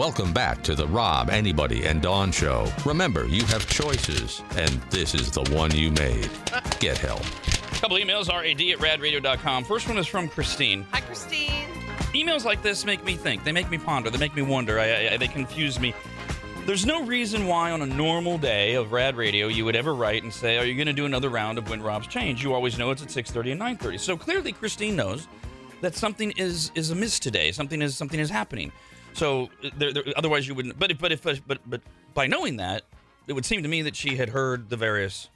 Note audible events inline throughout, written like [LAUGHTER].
Welcome back to the Rob, Arnie, and Dawn Show. Remember, you have choices, and this is the one you made. [LAUGHS] Get help. couple emails, rad at radradio.com. First one is from Christine. Hi, Christine. Emails like this make me think. They make me ponder. They make me wonder. I, I, they confuse me. There's no reason why on a normal day of Rad Radio you would ever write and say, "Are you going to do another round of Win Rob's Change?" You always know it's at 6:30 and 9:30. So clearly, Christine knows that something is is amiss today. Something is something is happening. So there, there, otherwise you wouldn't. But if, but if but but by knowing that, it would seem to me that she had heard the various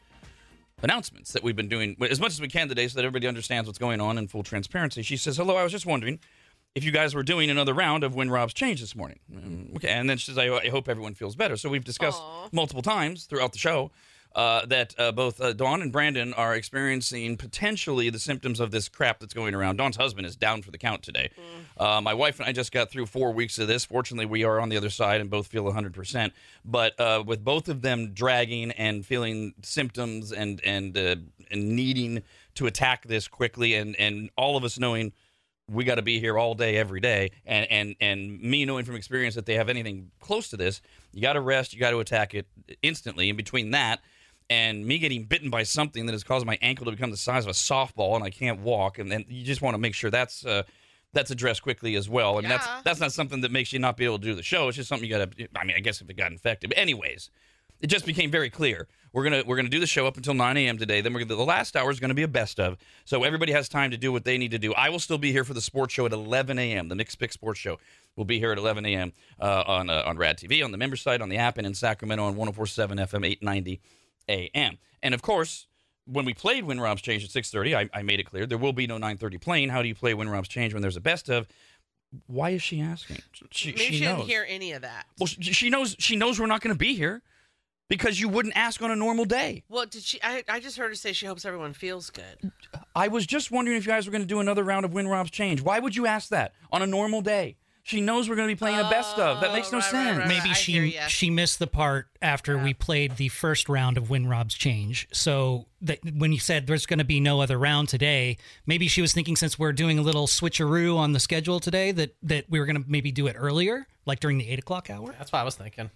announcements that we've been doing as much as we can today, so that everybody understands what's going on in full transparency. She says, "Hello, I was just wondering." If you guys were doing another round of Win Rob's Change this morning. Mm, Okay. And then she says, I, I hope everyone feels better. So we've discussed Aw. multiple times throughout the show uh, that uh, both uh, Dawn and Brandon are experiencing potentially the symptoms of this crap that's going around. Dawn's husband is down for the count today. Uh, my wife and I just got through four weeks of this. Fortunately, we are on the other side and both feel 100%. But uh, with both of them dragging and feeling symptoms and and uh, and needing to attack this quickly, and and all of us knowing we got to be here all day every day and and and me knowing from experience that they have anything close to this you got to rest you got to attack it instantly in between that and me getting bitten by something that has caused my ankle to become the size of a softball and I can't walk and then you just want to make sure that's uh that's addressed quickly as well. I mean, Yeah. that's that's not something that makes you not be able to do the show. It's just something you got to. I mean, I guess if it got infected, but anyways, it just became very clear. We're gonna we're gonna do the show up until 9 a.m. today. Then we're gonna the last hour is gonna be a best of. So everybody has time to do what they need to do. I will still be here for the sports show at 11 a.m. The Mixed Pick Sports Show will be here at 11 a.m. Uh, on uh, on Rad TV, on the member site, on the app, and in Sacramento on 104.7 FM 890 a.m. And of course. When we played Win Rob's Change at 6:30, I, I made it clear there will be no 9:30 playing. How do you play Win Rob's Change when there's a best of? Why is she asking? She, Maybe she, she didn't knows. hear any of that. Well, she she knows she knows we're not going to be here because you wouldn't ask on a normal day. Well, did she? I, I just heard her say she hopes everyone feels good. I was just wondering if you guys were going to do another round of Win Rob's Change. Why would you ask that on a normal day? She knows we're going to be playing a best of. That makes no Oh, right, right, sense. right, Maybe I she she missed the part after we played the first round of Win Rob's Change. So that when you said there's going to be no other round today, maybe she was thinking since we're doing a little switcheroo on the schedule today that that we were going to maybe do it earlier, like during the eight o'clock hour. That's what I was thinking.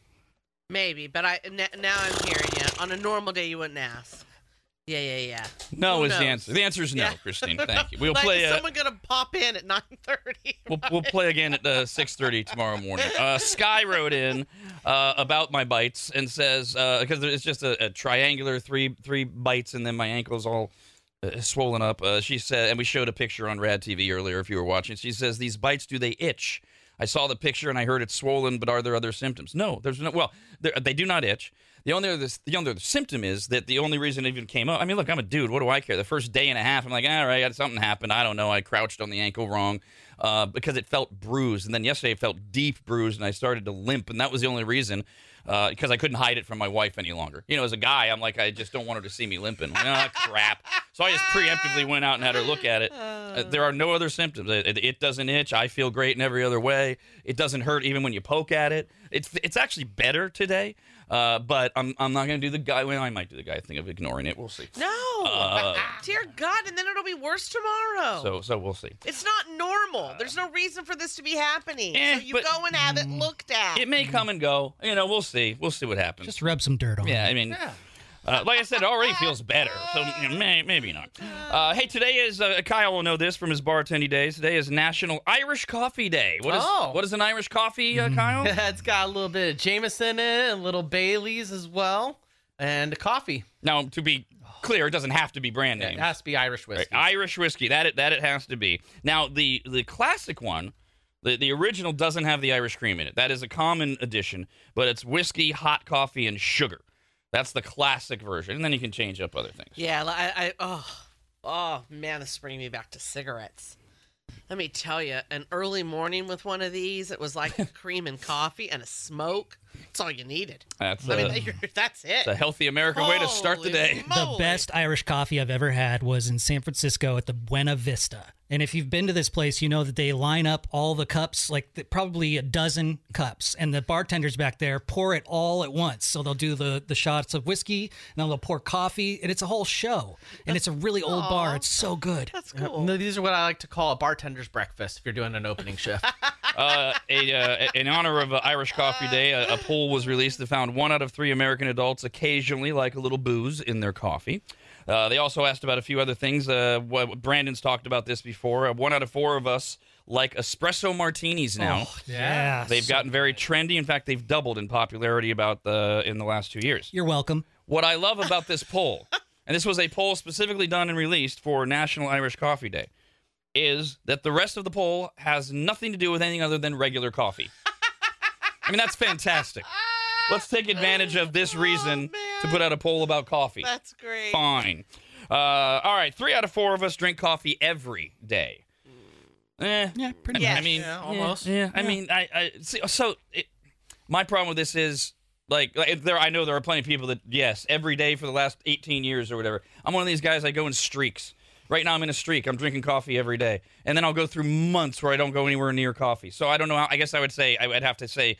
Maybe, but I n- now I'm hearing you. On a normal day, you wouldn't ask. Yeah, yeah, yeah. No Who is the answer. The answer is no, Yeah. Christine. Thank you. We'll [LAUGHS] like, play. is Uh, someone gonna pop in at nine thirty? we'll, we'll play again at uh, 6.30 tomorrow morning uh, sky wrote in uh, about my bites and says because it's just a, a triangular three three bites and then my ankle's all uh, swollen up uh, she said and we showed a picture on rad tv earlier if you were watching she says these bites do they itch i saw the picture and i heard it's swollen but are there other symptoms no there's no well they do not itch the only other the only other symptom is that the only reason it even came up. I mean, look, I'm a dude. What do I care? The first day and a half, I'm like, all right, something happened. I don't know. I crouched on the ankle wrong uh, because it felt bruised, and then yesterday it felt deep bruised, and I started to limp, and that was the only reason uh, because I couldn't hide it from my wife any longer. You know, as a guy, I'm like, I just don't want her to see me limping. Ah, crap. So I just preemptively went out and had her look at it. Uh, there are no other symptoms. It, it- it doesn't itch. I feel great in every other way. It doesn't hurt even when you poke at it. It's it's actually better today. Uh, but I'm I'm not gonna do the guy. Well, I might do the guy thing of ignoring it. We'll see. No, Uh, [LAUGHS] dear God, and then it'll be worse tomorrow. So so we'll see. it's not normal. There's no reason for this to be happening. Eh, so you but- go and have it looked at. It may come and go. You know, we'll see. We'll see what happens. Just rub some dirt on. Yeah, it. I mean, uh, like I said, it already feels better. So you know, may, maybe not. Uh, hey, today is uh, Kyle will know this from his bartending days. Today is National Irish Coffee Day. What is Oh. what is an Irish coffee, uh, Kyle? [LAUGHS] it's got a little bit of Jameson in it, and a little Bailey's as well, and coffee. now, to be clear, it doesn't have to be brand name, It has to be Irish whiskey. Irish whiskey. That it that it has to be. Now the the classic one, the the original doesn't have the Irish cream in it. That is a common addition, but it's whiskey, hot coffee, and sugar. That's the classic version, and then you can change up other things. Yeah, I, I oh, oh man, this is bringing me back to cigarettes. Let me tell you, an early morning with one of these, it was like [LAUGHS] cream and coffee and a smoke. That's all you needed. That's I uh, [LAUGHS] mean, that's it. it's a healthy American way to start the Holy day. The best Irish coffee I've ever had was in San Francisco at the Buena Vista. And if you've been to this place, you know that they line up all the cups, like the, probably a dozen cups, and the bartenders back there pour it all at once. So they'll do the the shots of whiskey, and then they'll pour coffee, and it's a whole show. And it's a really old bar. It's so good. That's Uh, cool. no, These are what I like to call a bartender's breakfast if you're doing an opening shift. [LAUGHS] Uh, a, uh, in honor of uh, Irish Coffee Day, a, a poll was released that found one out of three American adults occasionally like a little booze in their coffee. Uh, they also asked about a few other things. Uh, what, Brandon's talked about this before. Uh, one out of four of us like espresso martinis now. Yeah. They've gotten very trendy. In fact, they've doubled in popularity about the in the last two years. You're welcome. What I love about this poll, and this was a poll specifically done and released for National Irish Coffee Day, is that the rest of the poll has nothing to do with anything other than regular coffee. [LAUGHS] I mean, that's fantastic. Let's take advantage of this reason to put out a poll about coffee. That's great. Fine. Uh, all right, three out of four of us drink coffee every day. Eh, Yeah, pretty Yeah. much. I mean, Yeah, almost. yeah, I mean, I, I see, so it, my problem with this is like, like there. I know there are plenty of people that yes, every day for the last 18 years or whatever. I'm one of these guys. I go in streaks. Right now, I'm in a streak. I'm drinking coffee every day, and then I'll go through months where I don't go anywhere near coffee. So I don't know. How, I guess I would say I would have to say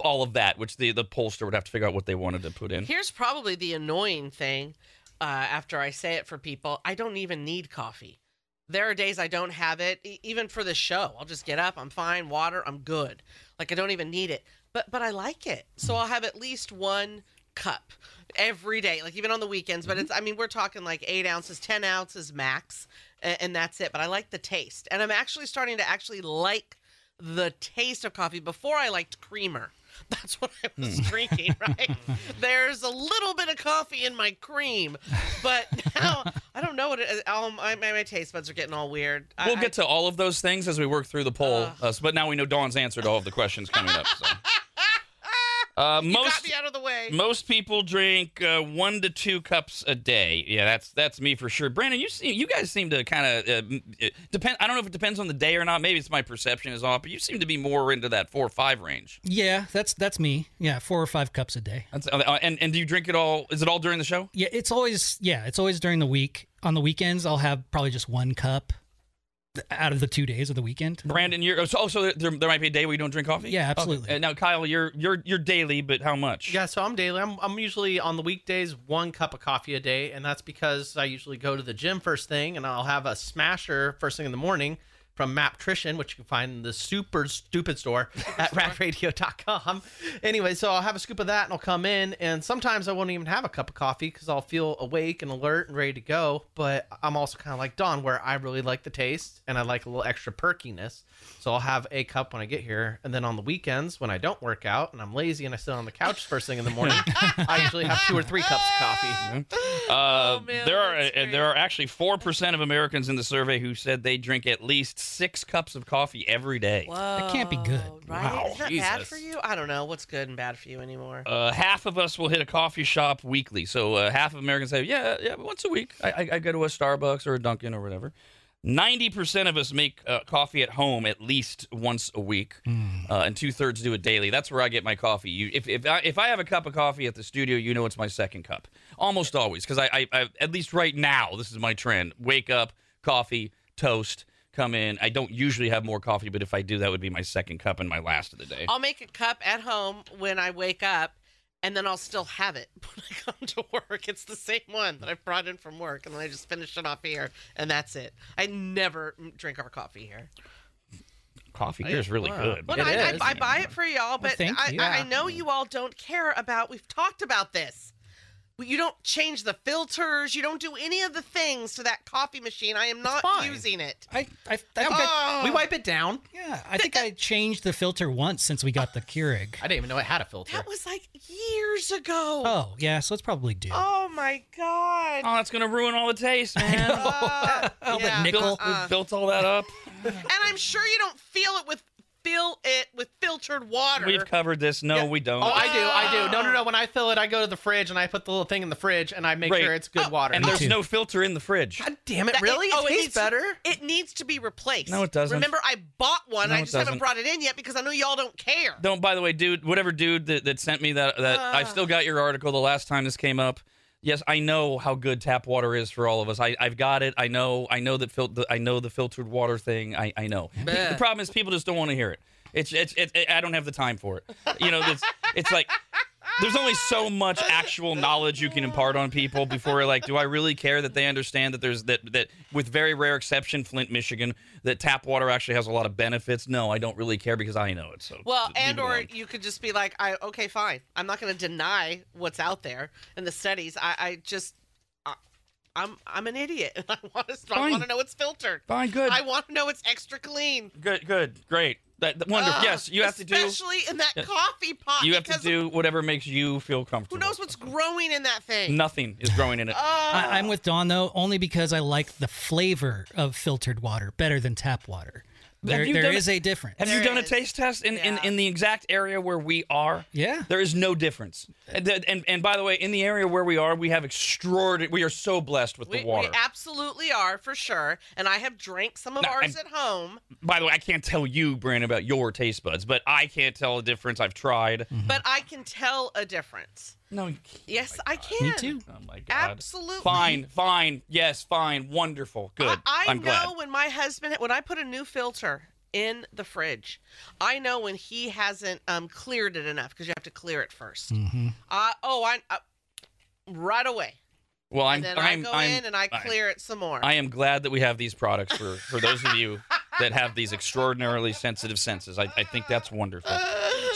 all of that, which the the pollster would have to figure out what they wanted to put in. Here's probably the annoying thing uh, after I say it for people I don't even need coffee. There are days I don't have it, e- even for the show. I'll just get up, I'm fine, water, I'm good. Like I don't even need it. But but I like it. So I'll have at least one cup every day, like even on the weekends. But it's mm-hmm. I mean, we're talking like eight ounces, ten ounces max, and, and that's it. But I like the taste. And I'm actually starting to actually like the taste of coffee before I liked creamer. [LAUGHS] That's what I was hmm. drinking, [LAUGHS] right? There's a little bit of coffee in my cream, but [LAUGHS] now I don't know what it is. Oh, my, my, taste buds are getting all weird. We'll I- get to all of those things as we work through the poll. Ugh. Uh, uh but now we know Dawn's answer to all of the questions coming up. So. Uh, You got most me out of the way. most people drink uh, one to two cups a day. Yeah, that's that's me for sure. Brandon, you see, you guys seem to kind of uh, depend. I don't know if it depends on the day or not. Maybe it's my perception is off, but you seem to be more into that four or five range. Yeah, that's that's me. Yeah, four or five cups a day. That's, uh, and and do you drink it all? Is it all during the show? Yeah, it's always yeah, it's always during the week. On the weekends, I'll have probably just one cup out of the two days of the weekend. Brandon, you're so also there, there might be a day where you don't drink coffee. Yeah, Okay. absolutely. Uh, now, Kyle, you're you're you're daily, but how much? Yeah, so I'm daily. I'm, I'm usually on the weekdays one cup of coffee a day, and that's because I usually go to the gym first thing, and I'll have a smasher first thing in the morning from Maptrition, which you can find in the super stupid store [LAUGHS] at radradio.com. Anyway, so I'll have a scoop of that, and I'll come in, and sometimes I won't even have a cup of coffee because I'll feel awake and alert and ready to go. But I'm also kind of like Dawn, where I really like the taste and I like a little extra perkiness. So I'll have a cup when I get here, and then on the weekends when I don't work out and I'm lazy and I sit on the couch first thing in the morning, [LAUGHS] I usually have two or three cups of coffee. Uh, man, there are uh, there are actually four percent of Americans in the survey who said they drink at least six cups of coffee every day. Whoa, That can't be good. Right? Wow, Isn't that bad for you? I don't know what's good and bad for you anymore. Uh, half of us will hit a coffee shop weekly. So uh, half of Americans say, yeah, yeah, once a week. I, I, I go to a Starbucks or a Dunkin' or whatever. Ninety percent of us make uh, coffee at home at least once a week, uh, and two thirds do it daily. That's where I get my coffee. You, if if I, if I have a cup of coffee at the studio, you know it's my second cup, almost always, because I, I, I at least right now this is my trend. Wake up, coffee, toast, come in. I don't usually have more coffee, but if I do, that would be my second cup and my last of the day. I'll make a cup at home when I wake up, and then I'll still have it [LAUGHS] when I come to work. It's the same one that I brought in from work, and then I just finish it off here, and that's it. I never drink our coffee here. Coffee here is really Wow. good. Well, It I, I, is. I buy it for y'all, but thank I, you. I, I know you all don't care about. We've talked about this. You don't change the filters. You don't do any of the things to that coffee machine. I am not using it. I I, I think I, Oh. We wipe it down. yeah, I think I changed the filter once since we got the Keurig. I didn't even know it had a filter. That was like years ago. Oh yeah, so it's probably due. Oh my god. Oh, that's gonna ruin all the taste, man. Uh, Oh, but yeah. nickel. built, Uh, built all that up. [LAUGHS] and I'm sure you don't feel it with fill it with filtered water. We've covered this. No, Yeah. we don't. Oh, I do, I do. No, no, no. When I fill it, I go to the fridge and I put the little thing in the fridge and I make Right. sure it's good water. and Me there's too. no filter in the fridge. God damn it! That- Really? It, oh, tastes needs better. it needs to be replaced. No, it doesn't. Remember, I bought one. No, I it just haven't doesn't. brought it in yet because I know y'all don't care. Don't. By the way, dude, whatever dude that, that sent me that, that I Ah. still got your article the last time this came up. Yes, I know how good tap water is for all of us. I, I've got it. I know. I know that fil- the, I know the filtered water thing. I, I know. The, the problem is people just don't want to hear it. It's, it's it's I don't have the time for it. You know, it's it's like there's only so much actual knowledge you can impart on people before like, do I really care that they understand that there's that that with very rare exception, Flint, Michigan, that tap water actually has a lot of benefits. No, I don't really care because I know it. So Well, and or you could just be like, I okay, fine. I'm not going to deny what's out there in the studies. I, I just, I'm I'm an idiot. [LAUGHS] I want to I want to know it's filtered. fine, good, I want to know it's extra clean. good, good, great. That, that wonderful. Ugh, yes, you have to do. especially in that Yeah. coffee pot. You have to do whatever makes you feel comfortable. Who knows what's growing in that thing? Nothing is growing in it. I, I'm with Dawn though, only because I like the flavor of filtered water better than tap water. There, you there done is a difference. Have you There done a taste test in, in, Yeah. in the exact area where we are? Yeah. There is no difference. And, and and by the way, in the area where we are, we have extraordinary. We are so blessed with we, the water. we absolutely are for sure. And I have drank some of No, ours and- at home, by the way, I can't tell you, Brandon, about your taste buds, but I can't tell a difference. I've tried. but I can tell a difference. No, you can't. Yes, I can. Me too. Oh my god. Absolutely. Fine, fine. Yes, fine. Wonderful. Good. I, I am know glad. when my husband when I put a new filter in the fridge, I know when he hasn't um, cleared it enough because you have to clear it 1st Mm-hmm. Uh, oh, I uh, right away, Well, I'm. and then I'm, I go I'm, in and I I'm- clear it some more. I am glad that we have these products for, for those of you that have these extraordinarily sensitive senses. I, I think that's wonderful. [LAUGHS]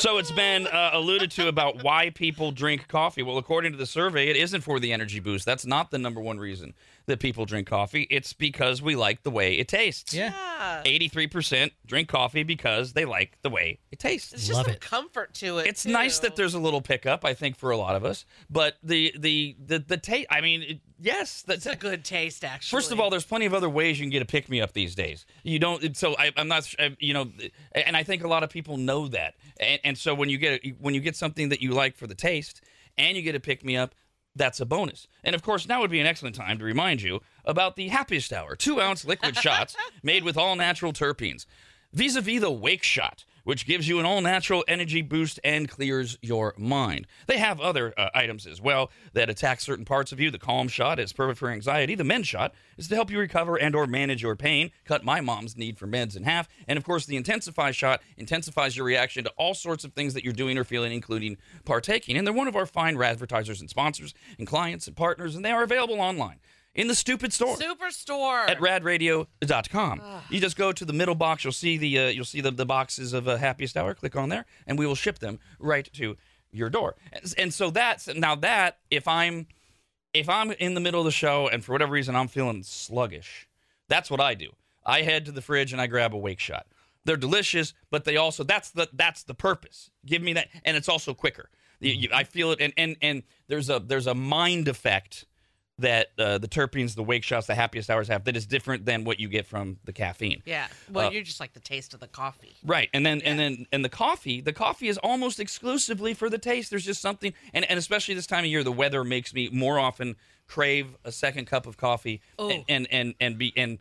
So it's been uh, alluded to about why people drink coffee. Well, according to the survey, it isn't for the energy boost. That's not the number one reason that people drink coffee. It's because we like the way it tastes. Yeah. yeah. 83% drink coffee because they like the way it tastes. It's just Love some it. comfort to it. It's nice that there's a little pickup, I think, for a lot of us. But the the the the taste. I mean, it, yes, the, It's a good taste, actually. First of all, there's plenty of other ways you can get a pick me up these days. You don't. So I, I'm not. I- You know, and I think a lot of people know that. And, and so when you get when you get something that you like for the taste, and you get a pick me up. That's a bonus. And of course, now would be an excellent time to remind you about the happiest hour two ounce liquid shots [LAUGHS] made with all natural terpenes. Vis a vis the Wake Shot, which gives you an all natural energy boost and clears your mind. They have other uh, items as well that attack certain parts of you. The Calm Shot is perfect for anxiety. The Men Shot is to help you recover and or manage your pain, cut my mom's need for meds in half. And of course, the Intensify Shot intensifies your reaction to all sorts of things that you're doing or feeling, including partaking. And they're one of our fine advertisers and sponsors and clients and partners, and they are available online in the Stupid Store Superstore. at radradio.com. You just go to the middle box. You'll see the uh, you'll see the, the boxes of uh, Happiest Hour. Click on there, and we will ship them right to your door. And, and so that's now that if I'm if I'm in the middle of the show and for whatever reason I'm feeling sluggish, that's what I do. I head to the fridge and I grab a Wake Shot. They're delicious, but they also that's the that's the purpose. Give me that, and it's also quicker. You- you- I feel it, and and and there's a there's a mind effect that uh, the terpenes, the wake shots, the happiest hours have that is different than what you get from the caffeine. yeah. Well, Uh, you just like the taste of the coffee. Right, and then and then and the coffee, the coffee is almost exclusively for the taste. There's just something, and and especially this time of year, the weather makes me more often crave a second cup of coffee, and Oh. and and, and be and.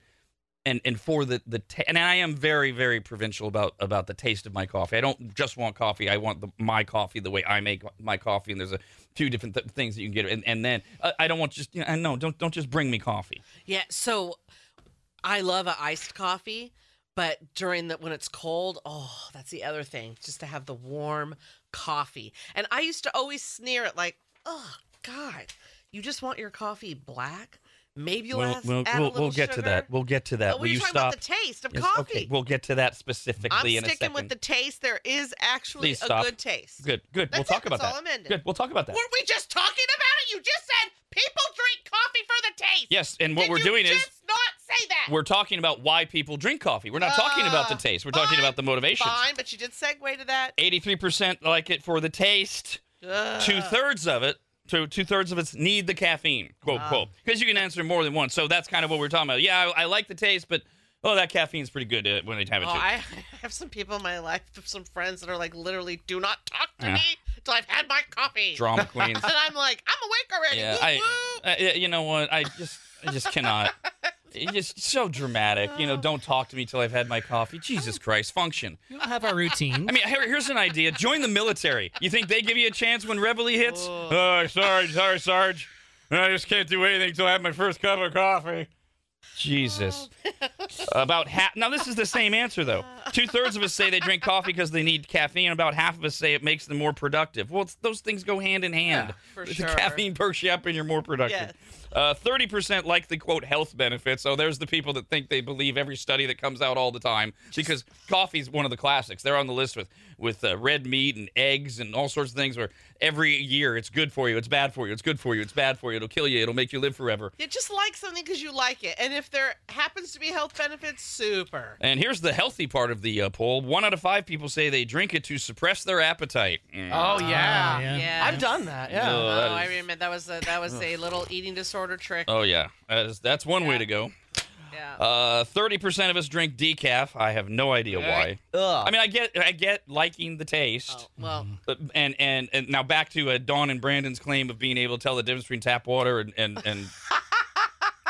And, and for the the and I am very very provincial about about the taste of my coffee. I don't just want coffee. I want the, my coffee the way I make my coffee. And there's a few different th- things that you can get. And and then uh, I don't want just you know, no don't don't just bring me coffee. Yeah, so I love a iced coffee, but during the when it's cold, oh, that's the other thing, just to have the warm coffee. And I used to always sneer at like, oh God, you just want your coffee black? Maybe you'll We'll add, we'll, add we'll, little we'll get to that. We'll get to that. But Will we're you talking stop? about the taste of Yes, coffee. Okay, we'll get to that specifically I'm in a sticking second. with the taste. There is actually Please a stop. good taste. Good, good. we'll That's talk about That's that. all I'm ending. Good. We'll talk about that. Weren't we just talking about it? You just said people drink coffee for the taste. Yes, and what Did we're you doing is just not say that. we're talking about why people drink coffee. We're not talking about the Uh, taste. We're talking about the motivation. Fine, but you did segue to that. Eighty-three percent like it for the taste. Ugh. Two thirds of it. Two two thirds of us need the caffeine. Quote Ah. quote. Because you can answer more than one. So that's kind of what we're talking about. Yeah, I, I like the taste, but oh, that caffeine's pretty good uh, when they have it Oh, too. I [LAUGHS] have some people in my life, some friends that are like, literally, do not talk to Yeah. me until I've had my coffee. Drama [LAUGHS] queens. And I'm like, I'm awake already. Yeah, Woo, I, woo. uh, yeah, you know what? I just, I just cannot. [LAUGHS] It's just so dramatic. You know, don't talk to me till I've had my coffee. Jesus Christ, function. We all have our routine. I mean, here, here's an idea. Join the military. You think they give you a chance when Reveille hits? Ugh. Oh, uh, sorry, sorry, Sarge. I just can't do anything till I have my first cup of coffee. Jesus. [LAUGHS] About half. Now, this is the same answer, though. Two thirds of us say they drink coffee because they need caffeine. About half of us say it makes them more productive. Well, it's, those things go hand in hand. Yeah, for the sure. caffeine perks you up and you're more productive. Yes. Uh, 30% like the quote health benefits. So there's the people that think they believe every study that comes out all the time because coffee's one of the classics. They're on the list with with uh, red meat and eggs and all sorts of things where every year it's good for you, it's bad for you, it's good for you, it's bad for you, it'll kill you, it'll make you live forever. You just like something because you like it, and if there happens to be health benefits, super. And here's the healthy part of the uh, poll. One out of five people say they drink it to suppress their appetite. Mm. Oh yeah. yeah. Yeah. I've done that. Yeah. Oh, Oh, that I remember that was a, that was a little eating disorder trick. Oh, yeah. That is, that's one way to go. Yeah. Uh, 30% of us drink decaf. I have no idea why. Ugh. I mean, I get I get liking the taste. oh, well, But- and, and and now back to uh, Dawn and Brandon's claim of being able to tell the difference between tap water and, and, and [LAUGHS]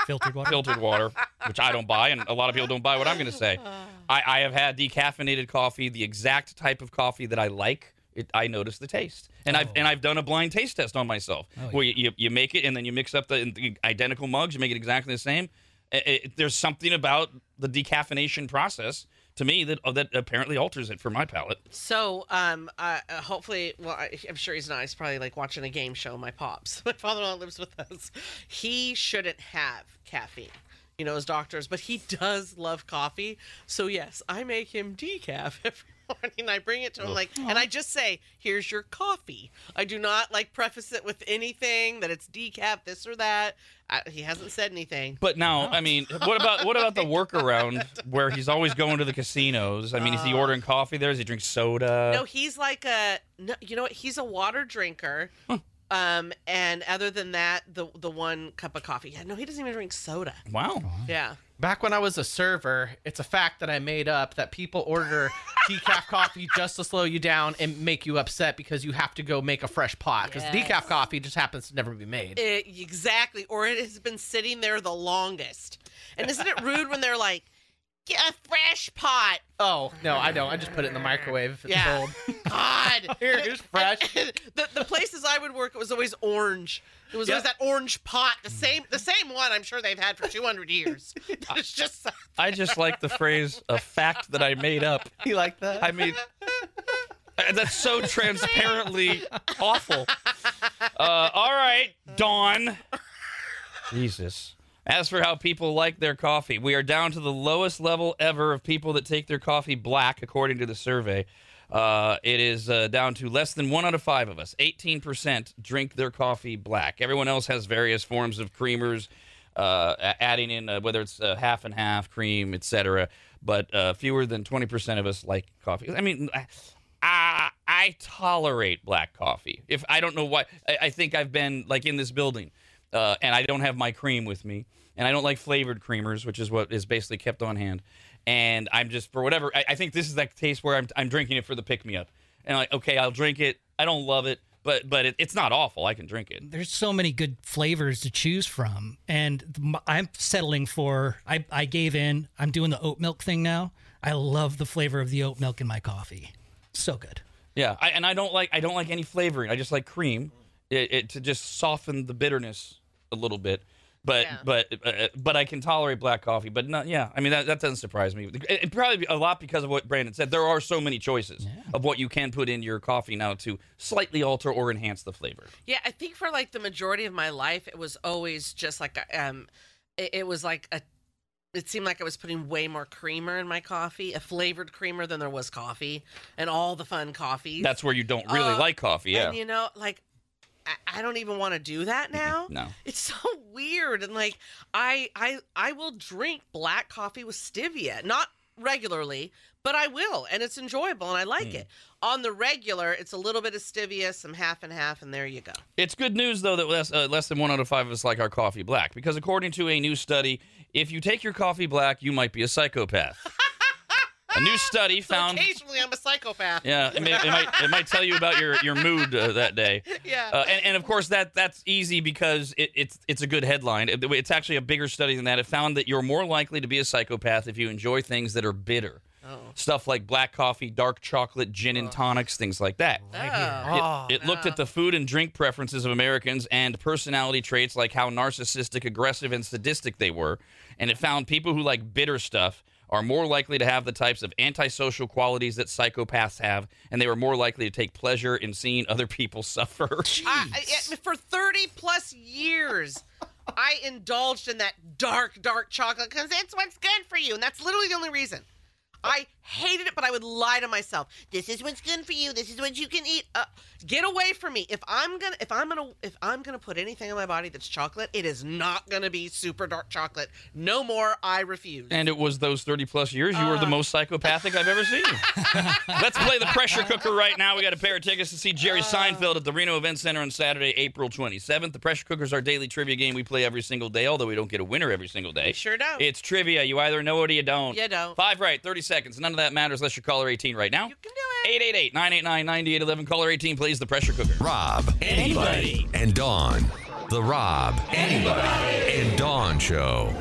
Filtered water. filtered water, which I don't buy, and a lot of people don't buy what I'm going to say. I, I have had decaffeinated coffee, the exact type of coffee that I like. It, I notice the taste, and I've and oh. I've done a blind taste test on myself, oh, where you, you, you make it and then you mix up the, the identical mugs, you make it exactly the same. It- it- there's something about the decaffeination process to me that that apparently alters it for my palate. so um, uh, uh, hopefully, well, I, I'm sure he's not. He's probably like watching a game show. My pops, [LAUGHS] my father-in-law lives with us. He shouldn't have caffeine. You know, his doctors, but he does love coffee. So yes, I make him decaf [LAUGHS] every morning. I bring it to him like, and I just say, "Here's your coffee." I do not like preface it with anything that it's decaf, this or that. I, he hasn't said anything. But now, I mean, what about what about the workaround where he's always going to the casinos? I mean, is he ordering coffee there? Does he drink soda? No, he's like a no, you know what? He's a water drinker. Um, and other than that, the the one cup of coffee. Yeah, no, he doesn't even drink soda. Wow. Yeah. Back when I was a server, it's a fact that I made up that people order [LAUGHS] decaf coffee just to slow you down and make you upset because you have to go make a fresh pot because Yes. decaf coffee just happens to never be made. It, exactly. Or it has been sitting there the longest. And isn't it rude when they're like, "Get a fresh pot"? oh no, I don't. I just put it in the microwave if it's Yeah. cold. [LAUGHS] God. [LAUGHS] Here, here's fresh. [LAUGHS] the, the places I would work, it was always orange. It was always Yeah. that orange pot, the same the same one. I'm sure they've had for 200 years. It's just I just like the phrase "a fact that I made up." You like that? I mean, that's so transparently awful. Uh, all right, Dawn. Jesus. As for how people like their coffee, we are down to the lowest level ever of people that take their coffee black, according to the survey. Uh, it is uh, down to less than one out of five of us. 18% drink their coffee black. Everyone else has various forms of creamers, uh, adding in uh, whether it's uh, half and half cream, etc. But uh, fewer than 20% of us like coffee. I mean, I, I, tolerate black coffee. If I don't know why, I, I think I've been like in this building, uh, and I don't have my cream with me, and I don't like flavored creamers, which is what is basically kept on hand. And I'm just for whatever. I, I think this is that case where I'm I'm drinking it for the pick me up, and like okay, I'll drink it. I don't love it, but but it, it's not awful. I can drink it. There's so many good flavors to choose from, and I'm settling for. I I gave in. I'm doing the oat milk thing now. I love the flavor of the oat milk in my coffee. So good. Yeah, I, and I don't like I don't like any flavoring. I just like cream, it, it to just soften the bitterness a little bit. But Yeah. but uh, but I can tolerate black coffee. But not yeah. I mean that, that doesn't surprise me. It, it probably a lot because of what Brandon said. There are so many choices of what you can put in your coffee now to slightly alter or enhance the flavor. Yeah, I think for like the majority of my life, it was always just like a, um, it, it was like a. It seemed like I was putting way more creamer in my coffee, a flavored creamer than there was coffee, and all the fun coffees. That's where you don't really Uh, like coffee. Yeah. And you know, like, I, I don't even want to do that now. No. It's [LAUGHS] so weird, and like, I I I will drink black coffee with stevia, not regularly, but I will, and it's enjoyable, and I like Hmm. it. On the regular, it's a little bit of stevia, some half and half, and there you go. It's good news, though, that less, uh, less than one out of five of us like our coffee black. Because according to a new study, if you take your coffee black, you might be a psychopath. [LAUGHS] a new study [LAUGHS] So found. occasionally, I'm a psychopath. Yeah, it, may, it might it might tell you about your your mood uh, that day. [LAUGHS] Yeah. Uh, and, and of course that that's easy because it, it's it's a good headline. It- it's actually a bigger study than that. It found that you're more likely to be a psychopath if you enjoy things that are bitter. stuff like black coffee, dark chocolate, gin and tonics, things like that. Oh. It, it looked at the food and drink preferences of Americans and personality traits like how narcissistic, aggressive, and sadistic they were. And it found people who like bitter stuff are more likely to have the types of antisocial qualities that psychopaths have, and they were more likely to take pleasure in seeing other people [LAUGHS] suffer. I, I- for 30 plus years, I indulged in that dark, dark chocolate because it's what's good for you. And that's literally the only reason. I hated it, but I would lie to myself. This is what's good for you. This is what you can eat. Uh, get away from me. If I'm gonna, if I'm gonna, if I'm gonna put anything in my body that's chocolate, it is not gonna be super dark chocolate. No more. I refuse. And it was those 30 plus years you were the most psychopathic I've ever seen. [LAUGHS] Let's play the pressure cooker right now. We got a pair of tickets to see Jerry Seinfeld at the Reno Event Center on Saturday, April 27th. The pressure cooker is our daily trivia game we play every single day, although we don't get a winner every single day. sure don't. It's trivia. You either know it or you don't. You don't. Five right, 30 seconds. None of that matters unless you're caller 18 right now. you can do it. 888 989 9811. Caller 18 plays the pressure cooker. Rob, Arnie, and Dawn. The Rob, Arnie, and Dawn Show.